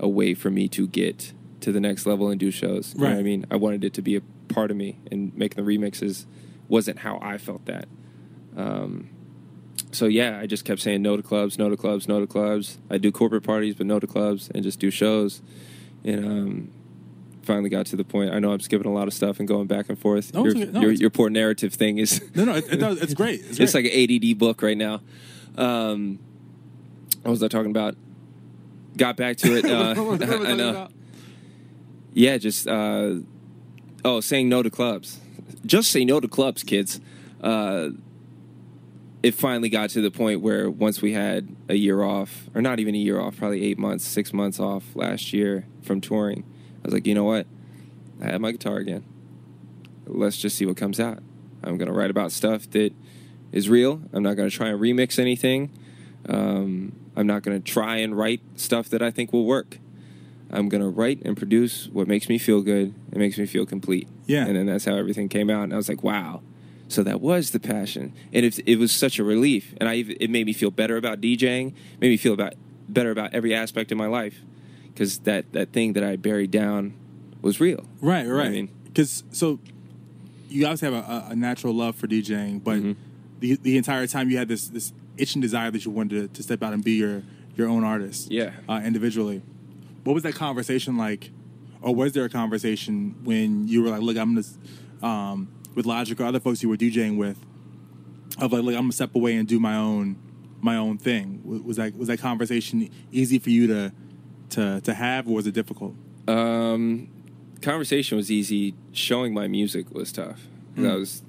a way for me to get to the next level and do shows. You know what I mean? I wanted it to be a part of me, and making the remixes wasn't how I felt that. Um, so yeah, I just kept saying no to clubs, no to clubs, no to clubs. I do corporate parties, but no to clubs, and just do shows. And um, finally got to the point. I know I'm skipping a lot of stuff and going back and forth. No, your, okay. No, your, your poor narrative thing is No, no, it, it does, it's great. It's, it's great. like an ADD book right now. Um, what was I talking about? Got back to it. Uh, I I know. about? Yeah, just uh, oh, saying no to clubs. Just say no to clubs, kids. Uh, it finally got to the point where once we had a year off, or not even a year off, probably eight months, six months off last year from touring, I was like, you know what? I have my guitar again. Let's just see what comes out. I'm gonna write about stuff that is real. I'm not gonna try and remix anything. Um, I'm not gonna try and write stuff that I think will work. I'm gonna write and produce what makes me feel good. It makes me feel complete. Yeah. And then that's how everything came out. And I was like, wow. So that was the passion, and it, it was such a relief. And I it made me feel better about DJing. Made me feel about better about every aspect of my life because that that thing that I buried down was real. Right, right I right. mean- Because so you obviously have a, a natural love for DJing, but Mm-hmm. the the entire time you had this this itching desire that you wanted to, to step out and be your your own artist. Yeah. uh, individually. What was that conversation like, or was there a conversation when you were like, "Look, I'm gonna," um, with Logic or other folks you were DJing with, of like, "Look, I'm gonna step away and do my own my own thing." Was that was that conversation easy for you to to to have, or was it difficult? Um, conversation was easy. Showing my music was tough. 'Cause I was,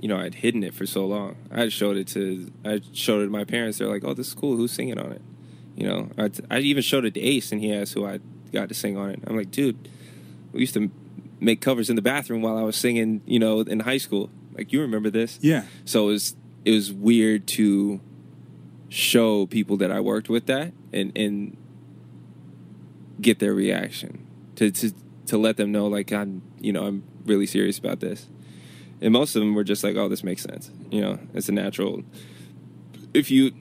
you know, I'd hidden it for so long. I showed it to, I showed it to my parents. They're like, "Oh, this is cool. Who's singing on it?" You know, I, I even showed it to Ace, and he asked who I got to sing on it. I'm like, dude, we used to make covers in the bathroom while I was singing. You know, in high school. Like, you remember this? Yeah. So it was it was weird to show people that I worked with that and and get their reaction to to to let them know like I'm you know I'm really serious about this. And most of them were just like, "Oh, this makes sense." You know, it's a natural. If you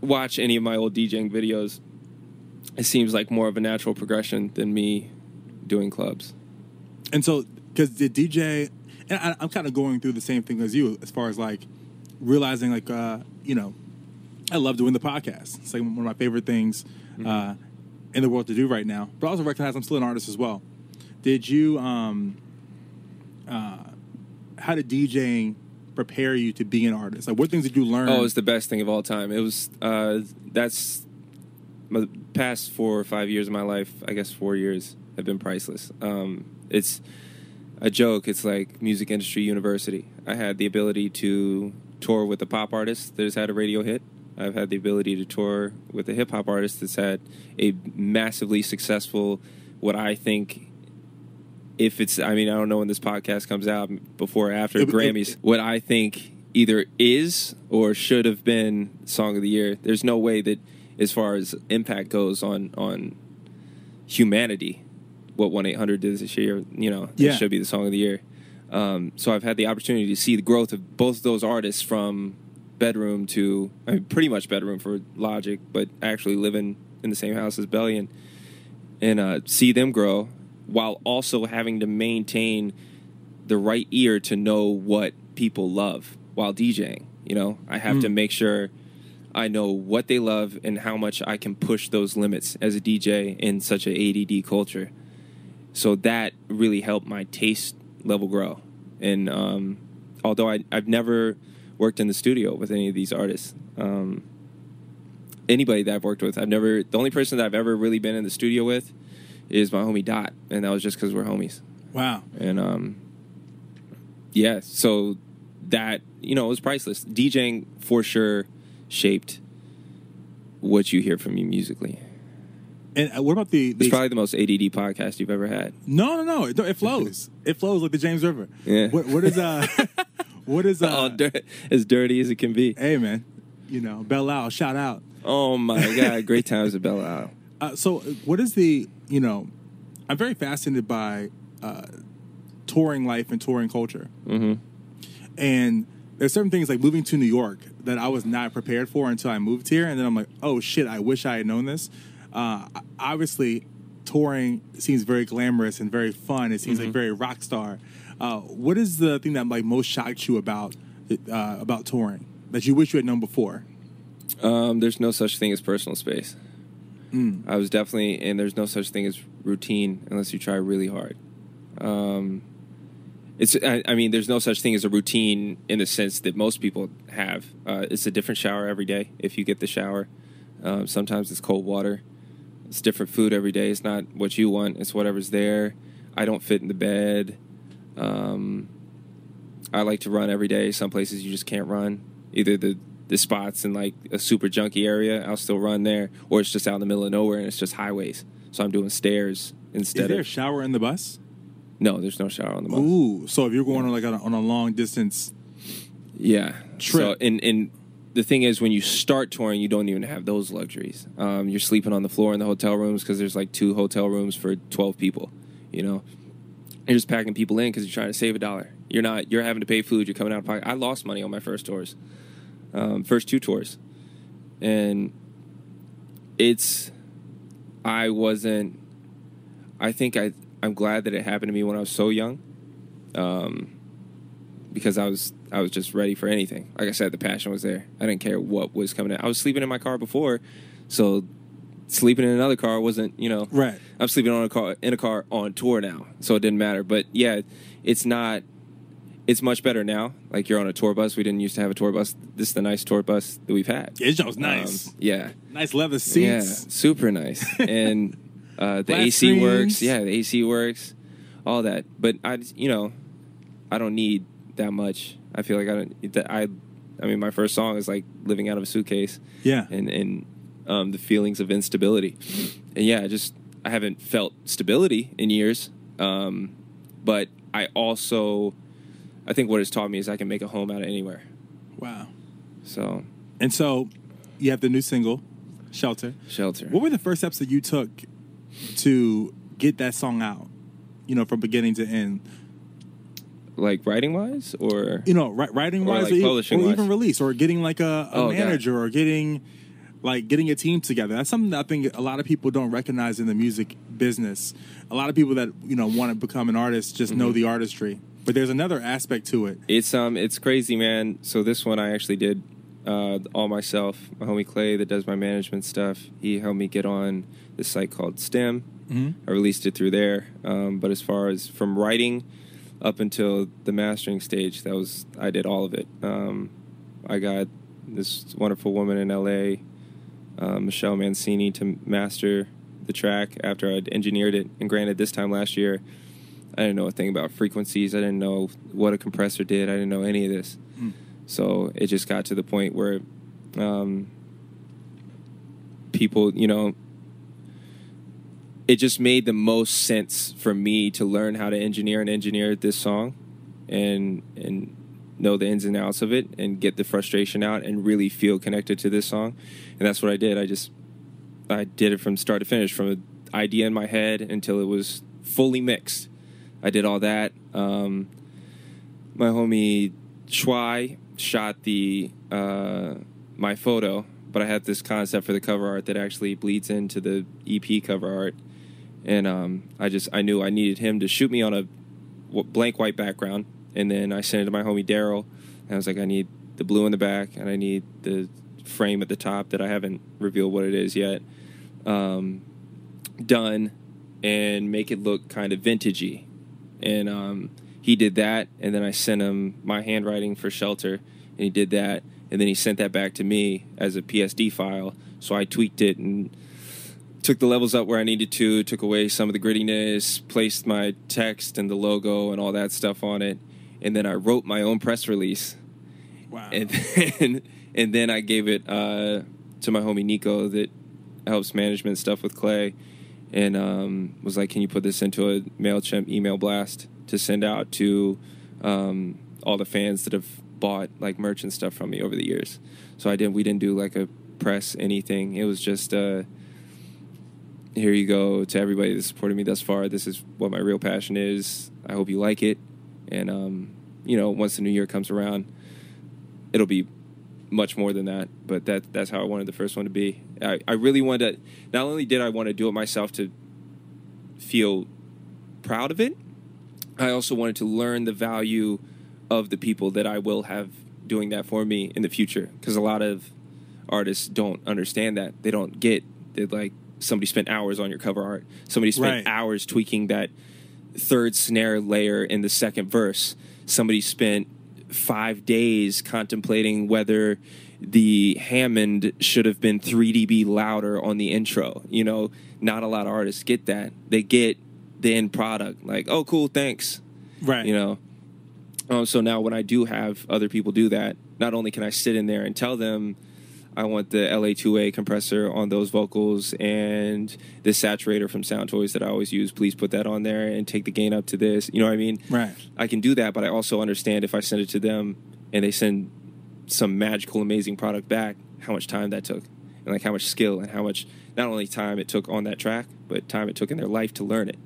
watch any of my old DJing videos, it seems like more of a natural progression than me doing clubs. And so, because the DJ, and I, I'm kind of going through the same thing as you, as far as like realizing, like, uh, you know, I love doing the podcast. It's like one of my favorite things uh, in the world to do right now. But also recognize I'm still an artist as well. Did you, um, uh, how did DJing prepare you to be an artist? Like, what things did you learn? Oh, it's the best thing of all time. It was uh, that's my past four or five years of my life. I guess four years have been priceless. Um, it's a joke. It's like music industry university. I had the ability to tour with a pop artist that has had a radio hit. I've had the ability to tour with a hip hop artist that's had a massively successful, what I think if it's I mean I don't know when this podcast comes out before or after It- it- Grammys what I think either is or should have been song of the year there's no way that as far as impact goes on on humanity what 1-800 did this year you know Yeah. it should be the song of the year um, so I've had the opportunity to see the growth of both those artists from bedroom to I mean pretty much bedroom for Logic but actually living in the same house as Bellion and uh, see them grow while also having to maintain the right ear to know what people love while DJing. You know, I have to make sure I know what they love and how much I can push those limits as a DJ in such an ADD culture. So that really helped my taste level grow. And um, although I, I've never worked in the studio with any of these artists, um, anybody that I've worked with, I've never. The only person that I've ever really been in the studio with is my homie Dot, and that was just because we're homies. wow. And um, yeah, so that you know it was priceless. DJing for sure shaped what you hear from me musically. And uh, what about the, the It's probably the most ADD podcast you've ever had. no, no, no, it, it flows. it flows like the James River. Yeah. What, what is uh, what is uh, oh, as dirty as it can be. Hey man, you know, Belle Isle, shout out. Oh my god, great times at Belle Isle. Uh, so, uh, what is the you know? I'm very fascinated by uh, touring life and touring culture, Mhm. and there's certain things like moving to New York that I was not prepared for until I moved here, and then I'm like, oh shit, I wish I had known this. Uh, obviously, touring seems very glamorous and very fun. It seems like very rock star. Uh, what is the thing that like most shocked you about uh, about touring that you wish you had known before? Um, there's no such thing as personal space. I was definitely, and there's no such thing as routine unless you try really hard. Um, it's, I, I mean, there's no such thing as a routine in the sense that most people have. Uh, it's a different shower every day if you get the shower. Um, sometimes it's cold water. It's different food every day. It's not what you want. It's whatever's there. I don't fit in the bed. Um, I like to run every day. Some places you just can't run. Either the the spots in like a super junky area, I'll still run there, or it's just out in the middle of nowhere and it's just highways. So I'm doing stairs instead. Is there a shower in the bus? No, there's no shower on the bus. Ooh, so if you're going on like on a, on a long distance, Yeah. Trip. So, and and the thing is, when you start touring, you don't even have those luxuries. Um, you're sleeping on the floor in the hotel rooms because there's like two hotel rooms for 12 people. You know, you're just packing people in because you're trying to save a dollar. You're not. You're having to pay food. You're coming out of pocket. I lost money on my first tours, um, first two tours, and it's. I wasn't. I think I. I'm glad that it happened to me when I was so young. Um, because I was I was just ready for anything. Like I said, the passion was there. I didn't care what was coming. In. I was sleeping in my car before, so sleeping in another car wasn't you know Right. I'm sleeping on a car in a car on tour now, so it didn't matter. But yeah, it's not. It's much better now. Like you're on a tour bus. We didn't used to have a tour bus. This is the nice tour bus that we've had. it was nice, Um, yeah. nice leather Yeah, seats. super nice. and uh, the AC works. Yeah, the AC works. All that. But I, you know, I don't need that much. I feel like I don't. I, I mean, my first song is like living out of a suitcase. Yeah. And and um, the feelings of instability. And yeah, I just I haven't felt stability in years. Um, but I also, I think what it's taught me is I can make a home out of anywhere. Wow. So And so you have the new single, Shelter. shelter. What were the first steps that you took to get that song out? You know, from beginning to end. like writing wise or You know, ri- writing Or, wise, like, or, or even release, or getting like a, a Oh, God. manager, or getting like getting a team together. That's something that I think a lot of people don't recognize in the music business. A lot of people that you know want to become an artist just Mm-hmm. know the artistry, but there's another aspect to it. It's um it's crazy, man. So this one I actually did uh, all myself. My homie Clay that does my management stuff. He helped me get on this site called STEM. I released it through there. Um, but as far as from writing up until the mastering stage, that was I did all of it. Um, I got this wonderful woman in LA, uh, Michelle Mancini, to master the track after I'd engineered it. And granted, this time last year, I didn't know a thing about frequencies. I didn't know what a compressor did. I didn't know any of this. So it just got to the point where um, people, you know, it just made the most sense for me to learn how to engineer and engineer this song and and know the ins and outs of it and get the frustration out and really feel connected to this song. And that's what I did. I just I did it from start to finish, from an idea in my head until it was fully mixed. I did all that. Um, my homie Schwai shot the uh, my photo, but I had this concept for the cover art that actually bleeds into the EP cover art, and um, I just I knew I needed him to shoot me on a blank white background, and then I sent it to my homie Daryl, and I was like, I need the blue in the back, and I need the frame at the top that I haven't revealed what it is yet, um, done, and make it look kind of vintagey, and um, he did that, and then I sent him my handwriting for shelter, and he did that, and then he sent that back to me as a PSD file. So I tweaked it and took the levels up where I needed to, took away some of the grittiness, placed my text and the logo and all that stuff on it, and then I wrote my own press release, Wow. and then and then I gave it uh, to my homie Nico that helps management stuff with Clay, and um, was like, "Can you put this into a Mailchimp email blast to send out to um, all the fans that have bought like merch and stuff from me over the years?" So I didn't. We didn't do like a press anything. It was just. Uh, here you go to everybody that supported me thus far. This is what my real passion is. I hope you like it. And, um, you know, once the new year comes around, it'll be much more than that. But that that's how I wanted the first one to be. I, I really wanted to, not only did I want to do it myself to feel proud of it, I also wanted to learn the value of the people that I will have doing that for me in the future. Because a lot of artists don't understand that. They don't get that, like, somebody spent hours on your cover art. Somebody spent Right. hours tweaking that third snare layer in the second verse. Somebody spent five days contemplating whether the Hammond should have been 3 dB louder on the intro. You know, not a lot of artists get that. They get the end product, like, oh, cool, thanks. right. You know, um, so now when I do have other people do that, not only can I sit in there and tell them I want the LA2A compressor on those vocals and the saturator from Sound Toys that I always use. Please put that on there and take the gain up to this. You know what I mean? Right. I can do that, but I also understand if I send it to them and they send some magical, amazing product back, how much time that took, and like how much skill and how much not only time it took on that track, but time it took in their life to learn it.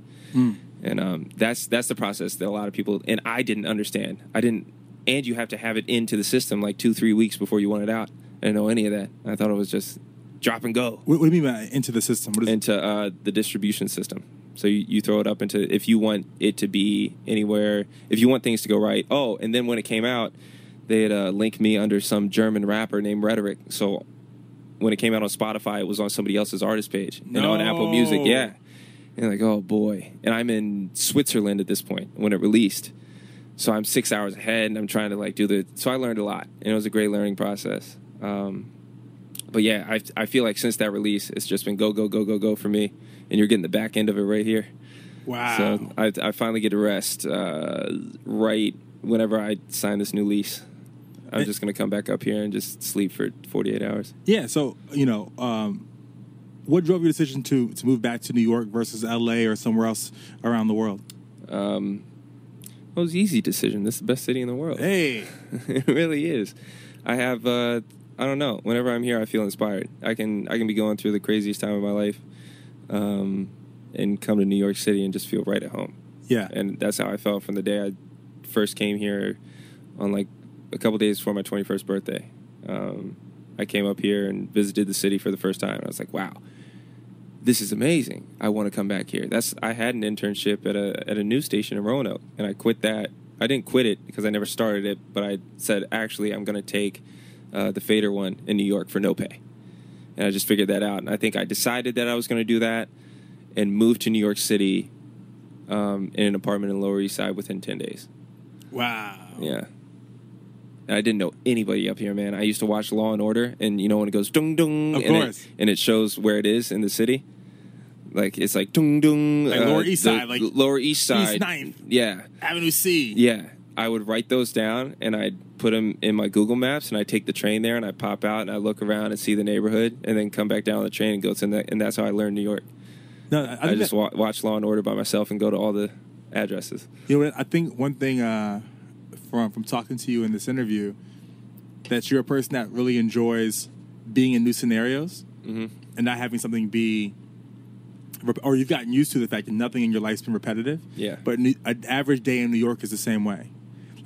And um, that's that's the process that a lot of people and I didn't understand. I didn't, and you have to have it into the system like two, three weeks before you want it out. I didn't know any of that. I thought it was just drop and go What, what do you mean by into the system? What is into uh, the distribution system. So you, you throw it up into if you want it to be anywhere, if you want things to go right. Oh, and then when it came out, they had uh, linked me under some German rapper named Rhetoric. So when it came out on Spotify, it was on somebody else's artist page and on Apple Music. Yeah, and like oh boy, and I'm in Switzerland at this point when it released. So I'm six hours ahead, and I'm trying to like do the. So I learned a lot, and it was a great learning process. Um, but yeah, I I feel like since that release, it's just been go go go go go for me, and you're getting the back end of it right here. wow. So I I finally get to rest uh, right whenever I sign this new lease. I'm just gonna come back up here and just sleep for 48 hours. yeah. So you know, um, what drove your decision to to move back to New York versus L.A. or somewhere else around the world? Um, it was an easy decision. This is the best city in the world. Hey, it really is. I have uh, I don't know. Whenever I'm here, I feel inspired. I can I can be going through the craziest time of my life, um, and come to New York City and just feel right at home. yeah. And that's how I felt from the day I first came here, on like a couple days before my 21st birthday. Um, I came up here and visited the city for the first time. I was like, wow, this is amazing. I want to come back here. That's I had an internship at a at a news station in Roanoke, and I quit that. I didn't quit it because I never started it, but I said actually I'm going to take uh, the Fader one in New York for no pay, and I just figured that out. And I think I decided that I was going to do that, and moved to New York City um, in an apartment in Lower East Side within ten days. Wow. Yeah. And I didn't know anybody up here, man. I used to watch Law and Order, and you know when it goes dung dung, Of and, it, and it shows where it is in the city. Like it's like dung dung, Like Lower East the Side, like Lower East Side, East Ninth. Yeah, Avenue C. yeah. I would write those down, and I'd put them in my Google Maps, and I take the train there, and I pop out, and I look around and see the neighborhood, and then come back down on the train and go to that, and that's how I learned New York. No, I, I, just that- wa- watch Law and Order by myself and go to all the addresses. You know what? I think one thing uh, from from talking to you in this interview that you're a person that really enjoys being in new scenarios Mm-hmm. and not having something be, or you've gotten used to the fact that nothing in your life's been repetitive. Yeah. But an average day in New York is the same way.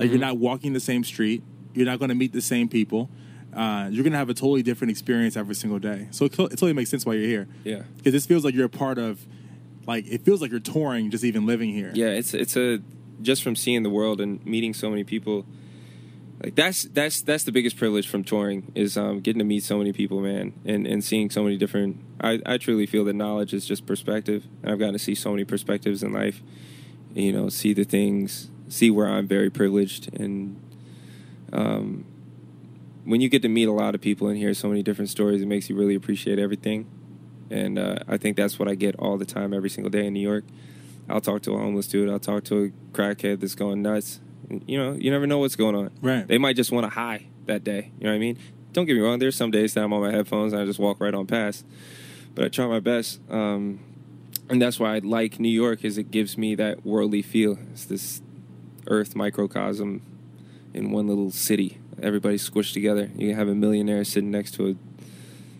Like Mm-hmm. you're not walking the same street. You're not going to meet the same people. Uh, you're going to have a totally different experience every single day. So it, it totally makes sense why you're here. Yeah. Because this feels like you're a part of, like it feels like you're touring just even living here. Yeah, it's it's a just from seeing the world and meeting so many people. Like that's that's that's the biggest privilege from touring is um, getting to meet so many people, man, and and seeing so many different. I I truly feel that knowledge is just perspective, and I've gotten to see so many perspectives in life. You know, see the things, see where I'm very privileged, and um, when you get to meet a lot of people and hear so many different stories, it makes you really appreciate everything. And uh, I think that's what I get all the time, every single day in New York. I'll talk to a homeless dude. I'll talk to a crackhead that's going nuts. You know, you never know what's going on. Right. They might just want a high that day. You know what I mean? Don't get me wrong. There's some days that I'm on my headphones and I just walk right on past. But I try my best. Um, and that's why I like New York is it gives me that worldly feel. It's this earth microcosm in one little city. Everybody's squished together. You can have a millionaire sitting next to a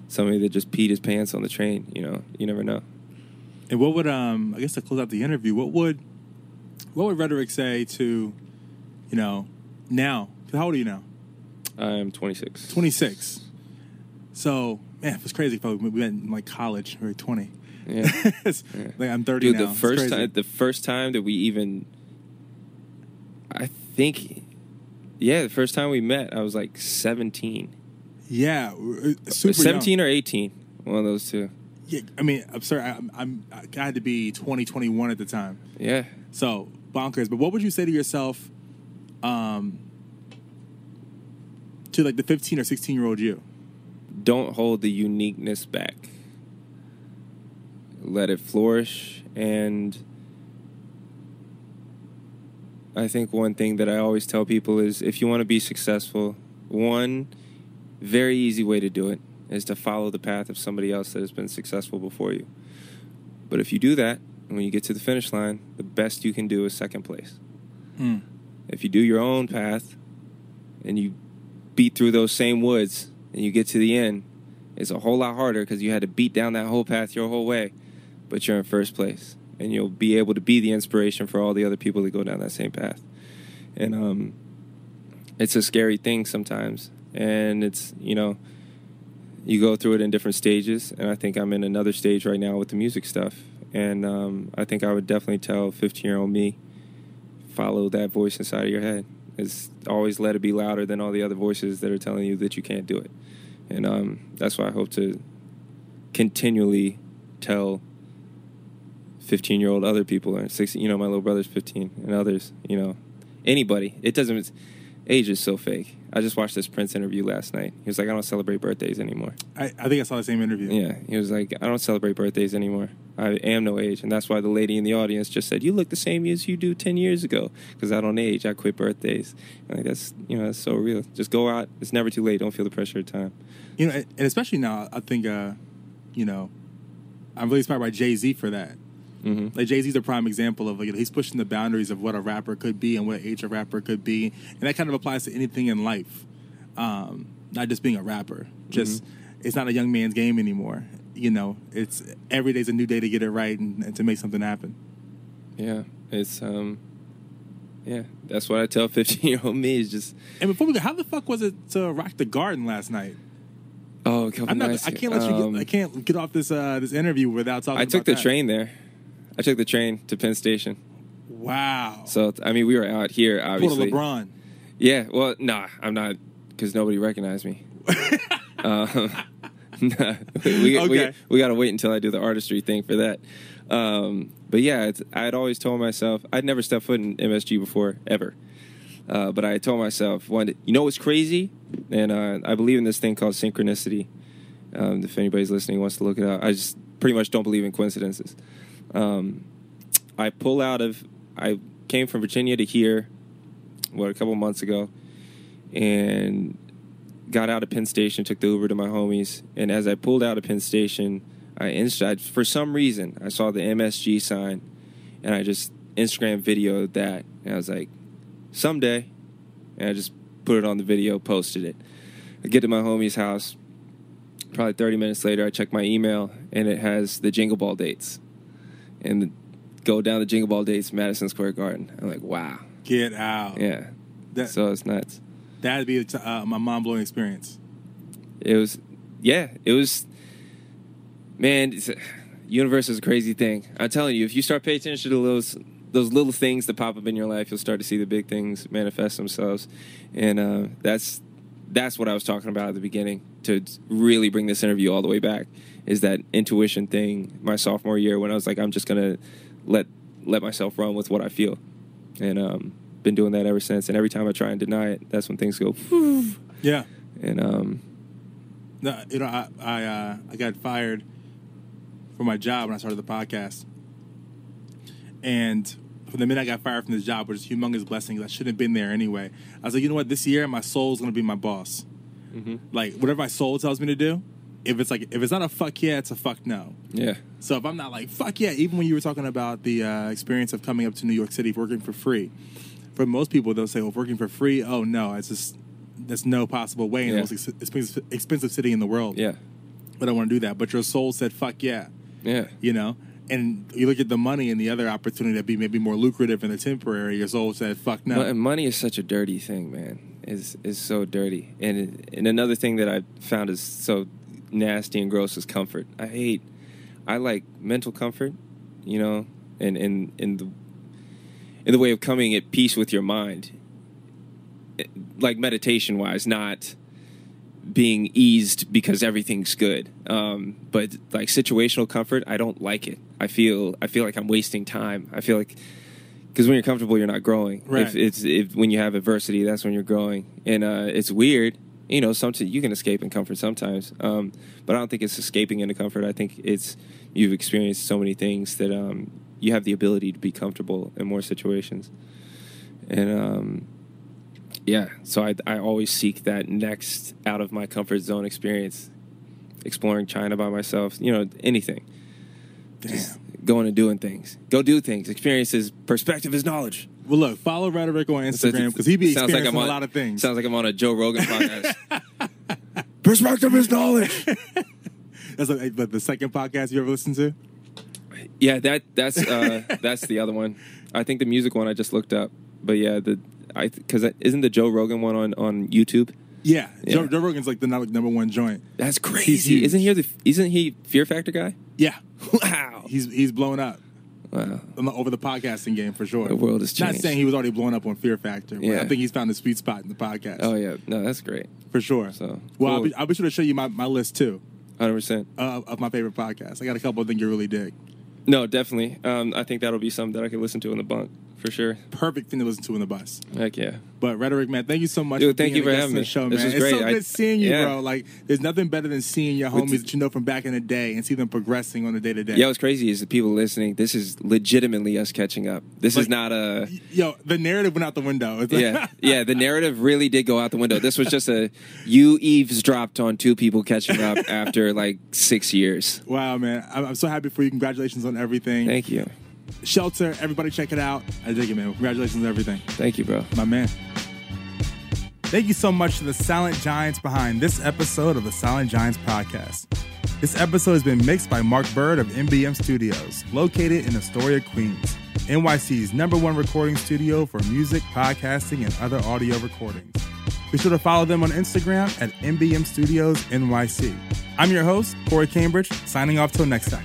somebody that just peed his pants on the train. You know, you never know. And what would um I guess to close out the interview, what would what would rhetoric say to, you know, now? How old are you now? I'm 26. Twenty six. So man, it's crazy. If we went in like college, we were twenty. Yeah. It's- Like I'm thirty Dude, now. the first time, the first time that we even, I think, yeah, the first time we met, I was like 17, yeah, uh, super 17 young. or 18, one of those two. Yeah, I mean, I'm sorry, I'm, I'm I had to be 20, 21 at the time. Yeah, So bonkers. But what would you say to yourself, um, to like the 15 or 16 year old you? don't hold the uniqueness back. Let it flourish, and I think one thing that I always tell people is if you want to be successful, one very easy way to do it is to follow the path of somebody else that has been successful before you. But if you do that, and when you get to the finish line, the best you can do is second place. Hmm. If you do your own path and you beat through those same woods and you get to the end, it's a whole lot harder because you had to beat down that whole path your whole way, but you're in first place. And you'll be able to be the inspiration for all the other people that go down that same path. And um, it's a scary thing sometimes. And it's, you know, you go through it in different stages. And I think I'm in another stage right now with the music stuff. And um, I think I would definitely tell 15 year old me follow that voice inside of your head. It's always let it be louder than all the other voices that are telling you that you can't do it. And um, that's why I hope to continually tell 15 year old other people and 16 you know my little brother's 15 and others you know anybody. It doesn't age is so fake. I just watched this prince interview last night. He was like i don't celebrate birthdays anymore. I, I think I saw the same interview. yeah he was like i don't celebrate birthdays anymore. I am no age. And that's why the lady in the audience just said you look the same as you do 10 years ago because i don't age i quit birthdays. And like that's you know that's so real. Just go out. It's never too late. Don't feel the pressure of time. You know, and especially now, I think, uh, you know, I'm really inspired by Jay Z for that. Mhm. Like Jay Z's a prime example of like he's pushing the boundaries of what a rapper could be and what age a rapper could be, and that kind of applies to anything in life, um, not just being a rapper. Just it's not a young man's game anymore. You know, it's every day's a new day to get it right and, and to make something happen. yeah it's um yeah that's what i tell 15 year old me is just And before we go, how the fuck was it to rock the garden last night? oh a couple I'm not. I can't let you. um, Get, I can't get off this uh, this interview without talking. About it. I took the that. train there. I took the train to Penn Station. Wow. So I mean, we were out here, obviously. LeBron. Yeah. Well, nah, I'm not because nobody recognized me. um, nah, we, we, Okay. we, got to wait until I do the artistry thing for that. Um, but yeah, it's, I'd always told myself I'd never stepped foot in MSG before ever. Uh, but I told myself, one, day- you know what's crazy? And uh, I believe in this thing called synchronicity. Um, if anybody's listening wants to look it up, I just pretty much don't believe in coincidences. Um, I pull out of, I came from Virginia to here, what, a couple months ago, and got out of Penn Station, took the Uber to my homies, and as I pulled out of Penn Station, I, inst- I for some reason I saw the MSG sign, and I just Instagram videoed that, and I was like, someday, and I just put it on the video, posted it. I get to my homie's house. Probably 30 minutes later, I check my email, and it has the Jingle Ball dates, and go down the Jingle Ball dates, Madison Square Garden. I'm like, wow, Get out. yeah. That, so it's nuts. that'd be t- uh, my mind blowing experience. it was yeah it was man it's, universe is a crazy thing i'm telling you if you start paying attention to those those little things that pop up in your life you'll start to see the big things manifest themselves and uh, that's that's what i was talking about at the beginning to really bring this interview all the way back is that intuition thing my sophomore year when i was like i'm just gonna let let myself run with what i feel and um been doing that ever since and every time i try and deny it that's when things go Yeah. and um No, you know, I I, uh, I got fired from my job when I started the podcast, and from the minute I got fired from this job, which is a humongous blessing, I shouldn't have been there anyway. I was like, you know what? This year, my soul's gonna be my boss. Like whatever my soul tells me to do. If it's like if it's not a fuck yeah, it's a fuck no. yeah So if I'm not like fuck yeah, even when you were talking about the uh, experience of coming up to New York City working for free, for most people they'll say, "Well, working for free, oh no, it's just there's no possible way in Yeah. the most ex- expensive, expensive city in the world." Yeah, but I want to do that. But your soul said, "Fuck yeah," yeah, you know. And you look at the money and the other opportunity that be maybe more lucrative and the temporary. Your soul said, "Fuck no." And money is such a dirty thing, man. is is so dirty. And and another thing that I found is so nasty and gross is comfort. I hate. I like mental comfort, you know, and in in the in the way of coming at peace with your mind, like meditation wise, not being eased because everything's good. Um, but like situational comfort, I don't like it. I feel I feel like I'm wasting time. I feel like because when you're comfortable, you're not growing. Right. If it's if when you have adversity, that's when you're growing, and uh, it's weird. You know, sometimes you can escape in comfort sometimes, um, but I don't think it's escaping into comfort. I think it's you've experienced so many things that um, you have the ability to be comfortable in more situations, and um, yeah. So I I always seek that next out of my comfort zone experience, exploring China by myself. You know, anything. Just going and doing things. Go do things. Experiences. Perspective is knowledge. Well, look, follow Rhetoric on Instagram because he be Sounds like I'm on- a lot of things. Sounds like I'm on a Joe Rogan podcast. Perspective is knowledge. That's like, but the second podcast you ever listened to? Yeah, that that's uh, that's the other one. I think the music one I just looked up, but yeah, the I because isn't the Joe Rogan one on on YouTube? Yeah, Joe, Yeah. Joe Rogan's like the number number one joint. That's crazy. huge. Isn't he the isn't he Fear Factor guy? Yeah, Wow. he's he's blown up Wow. over the podcasting game for sure. The world has Not saying he was already blown up on Fear Factor. But Yeah. I think he's found a sweet spot in the podcast. Oh yeah, no, that's great. for sure. So, well, I'll, be, I'll be sure to show you my, my list too Hundred percent. of my favorite podcasts. I got a couple I think you really dig. No, definitely. Um, I think that'll be something that I can listen to in the bunk for sure. Perfect thing to listen to in the bus. Heck yeah. But Rhetoric, man, thank you so much. Dude, for thank being you for having me. show, This man. was It's so great. I- good seeing you, yeah. bro. Like, there's nothing better than seeing your homies that you know from back in the day and see them progressing on the day to day. Yeah, what's crazy is the people listening. This is legitimately us catching up. This Like- is not a. Yo, the narrative went out the window. It's like- Yeah, yeah. The narrative really did go out the window. This was just a you eavesdropped on two people catching up after like six years. wow, man. I'm, I'm so happy for you. Congratulations on everything. Thank you, Shelter, everybody check it out. I dig it, man. Congratulations on everything. thank you, bro. My man. Thank you so much to the Silent Giants behind this episode of the Silent Giants podcast. This episode has been mixed by Mark Bird of MBM Studios, located in Astoria, Queens, NYC's number one recording studio for music, podcasting, and other audio recordings. Be sure to follow them on Instagram at MBM Studios NYC. I'm your host, Corey Cambridge, signing off till next time.